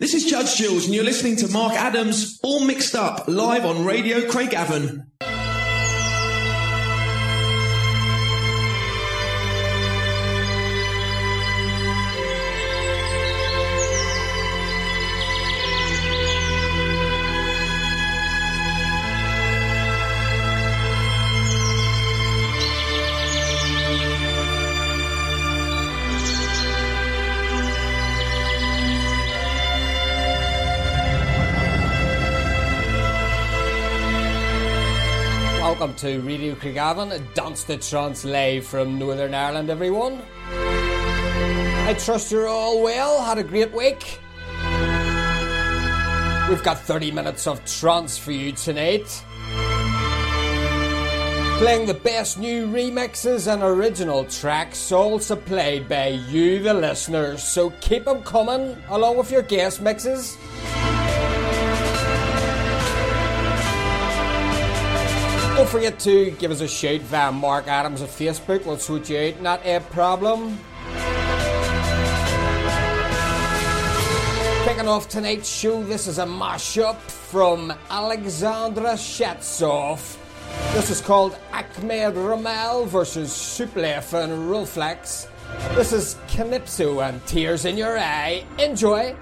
This is Judge Jules, and you're listening to Mark Adams, all mixed up, live on Radio Craigavon. Welcome to Radio Craigavon, Dance the Trance live from Northern Ireland, everyone. I trust you're all well, had a great week. We've got 30 minutes of trance for you tonight. Playing the best new remixes and original tracks, all supplied by you, the listeners. So keep them coming, along with your guest mixes. Forget to give us a shout via Mark Adams at Facebook. We'll sort you out, not a problem. Kicking off tonight's show, this is a mashup from Alexandra Shetsov. This is called Ahmed Romel versus Suplef and Rulflex. This is Calypso and Tears in Your Eye. Enjoy!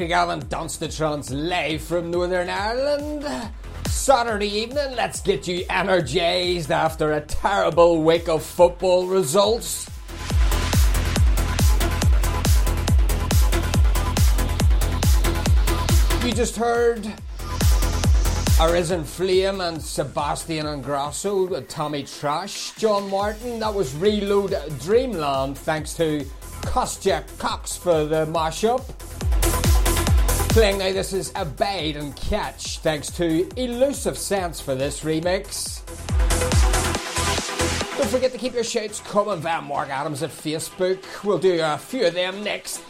Craigavon Dunstatrons live from Northern Ireland. Saturday evening, let's get you energised after a terrible week of football results. You just heard Arisen Flame and Sebastian Ingrosso, Tommy Trash, John Martin. That was Reload Dreamland, thanks to Kostya Cox for the mashup. Playing now, this is Abide and Catch, thanks to Elusive Sounds for this remix. Don't forget to keep your shouts coming via Mark Adams at Facebook. We'll do a few of them next.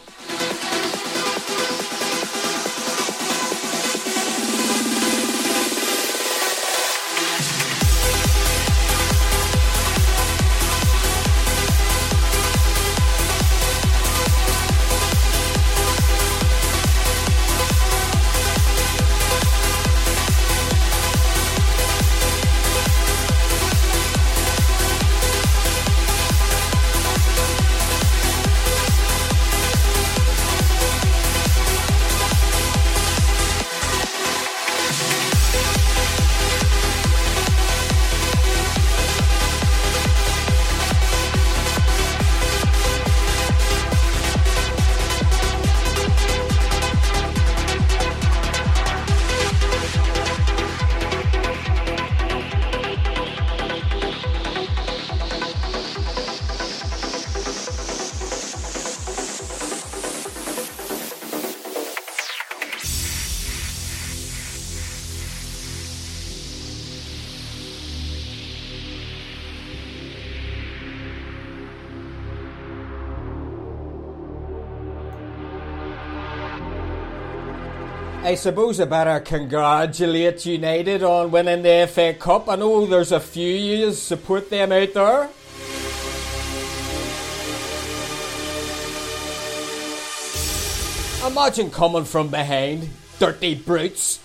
I suppose I better congratulate United on winning the FA Cup. I know there's a few you support them out there. Imagine coming from behind, dirty brutes.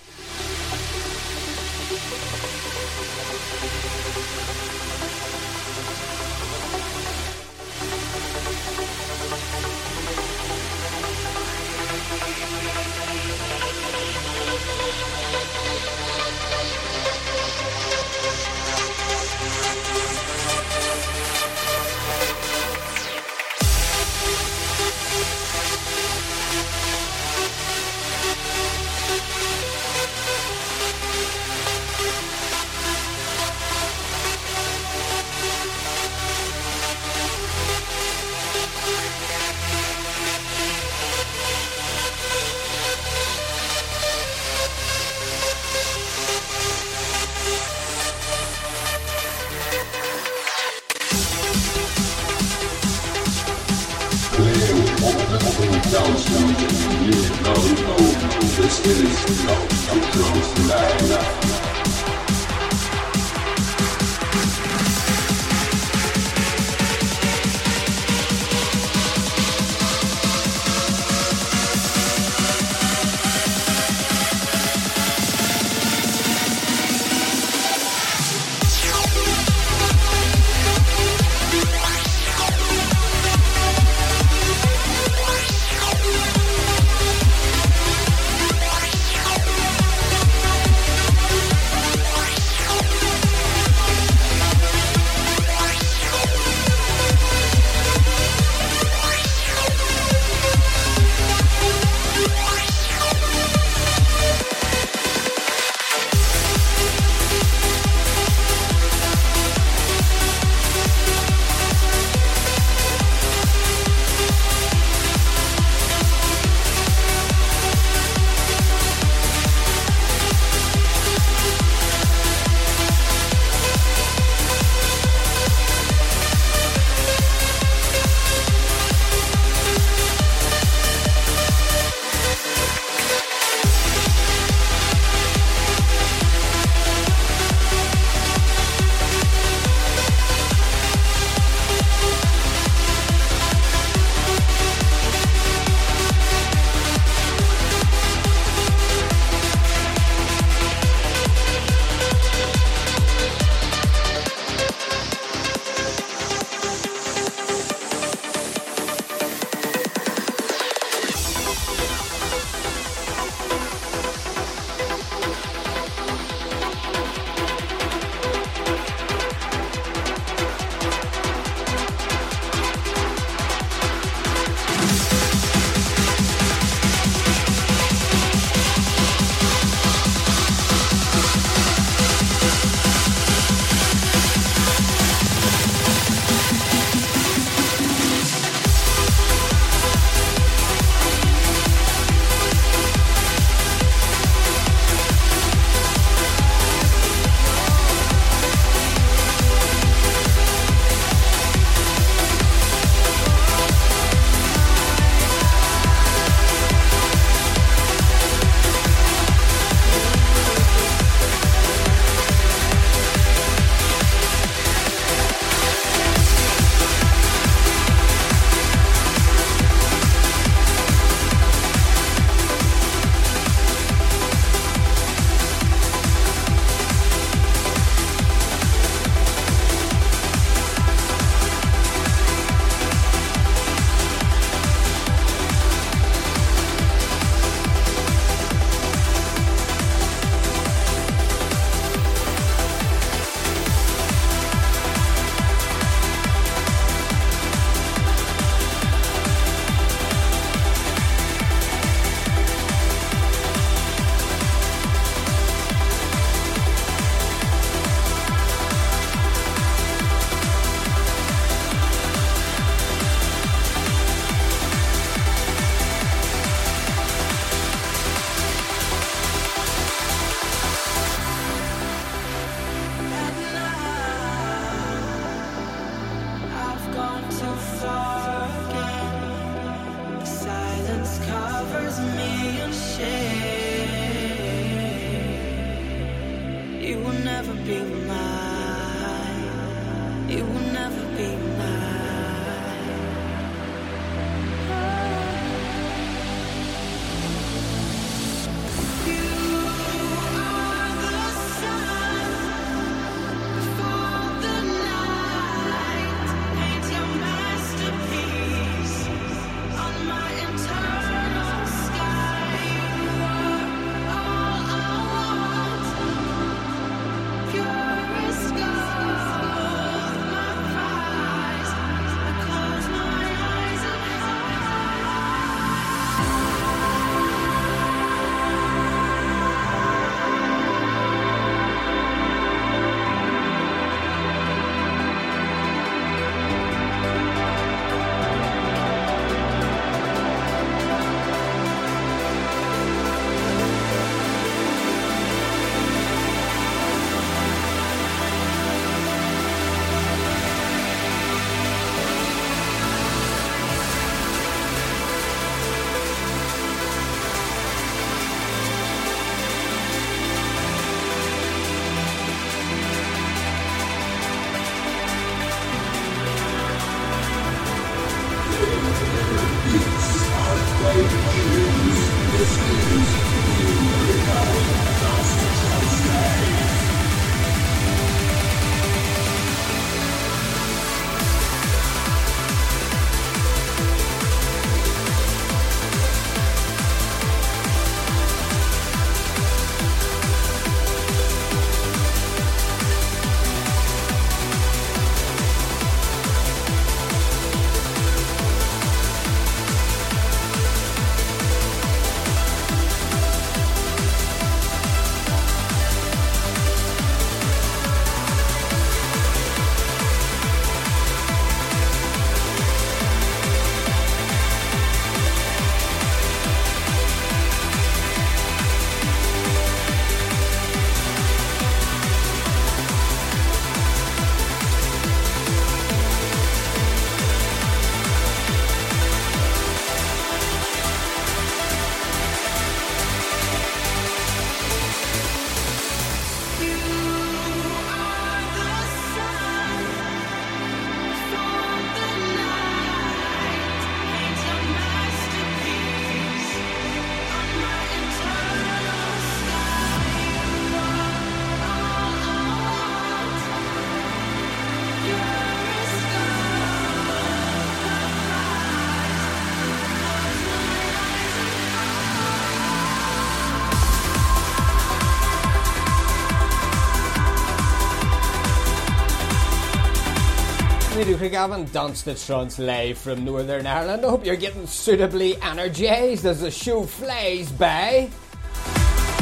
Luke Gavin Trance live from Northern Ireland. I hope you're getting suitably energized as the show flies by.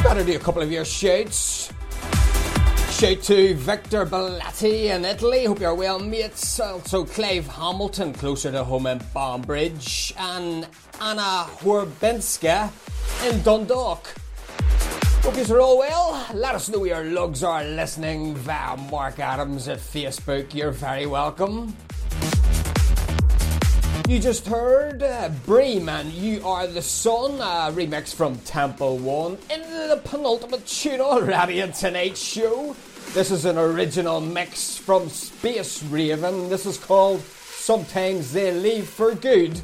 Gotta do a couple of your shouts. Shout to Victor Belletti in Italy. Hope you're well, mates. Also, Clive Hamilton, closer to home in Banbridge. And Anna Horbinska in Dundalk. Hope you're all well. Let us know your lugs are listening via Mark Adams at Facebook. You're very welcome. You just heard uh, You Are the Sun, a remix from Temple One, into the penultimate tune already in tonight's show. This is an original mix from Space Raven. This is called Sometimes They Leave for Good.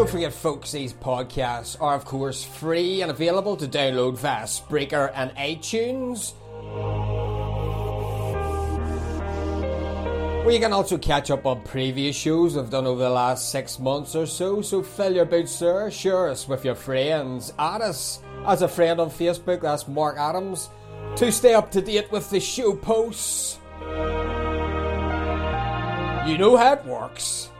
Don't forget, folks, these podcasts are, of course, free and available to download via Spreaker and iTunes. Where you can also catch up on previous shows I've done over the last six months or so. So fill your boots, sir. Share us with your friends. Add us as a friend on Facebook. That's Mark Adams. To stay up to date with the show posts. You know how it works.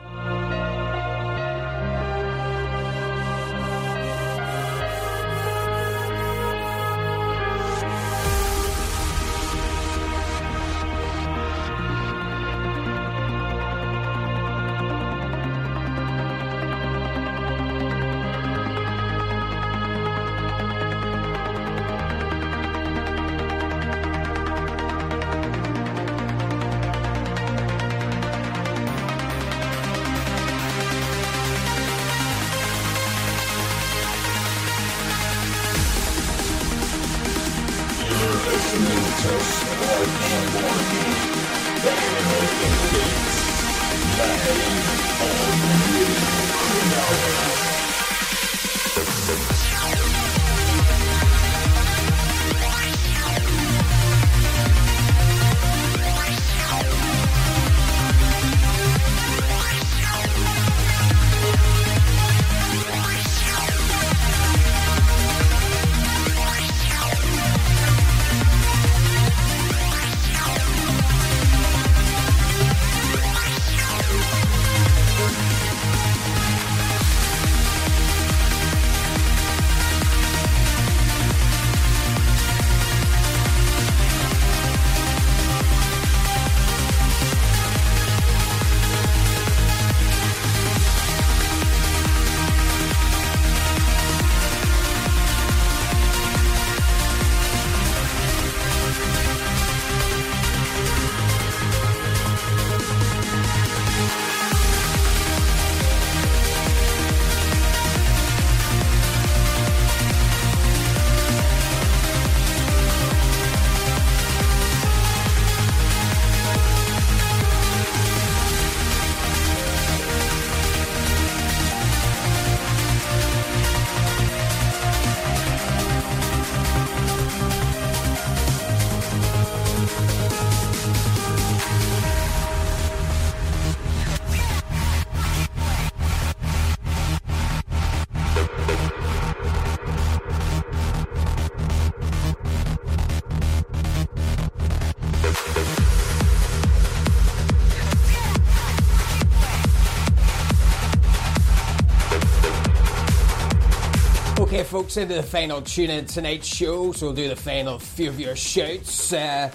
Folks, into the final tune in tonight's show, so we'll do the final few of your shouts. Uh,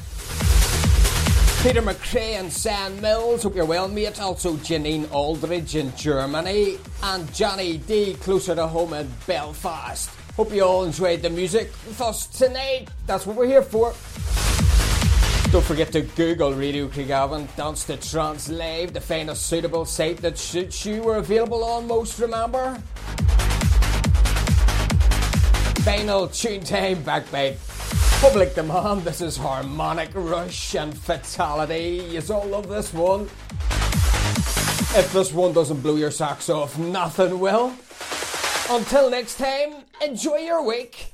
Peter McRae and Sam Mills, hope you're well, mate. Also, Janine Aldridge in Germany, and Johnny D closer to home in Belfast. Hope you all enjoyed the music with us tonight. That's what we're here for. Don't forget to Google Radio Craigavon, Dance to Trance Live to find a suitable site that suits you. We're available on most, remember? Final tune time back by Public Demand. This is Harmonic Rush and Fatality. You all love this one. If this one doesn't blow your socks off, nothing will. Until next time, enjoy your week.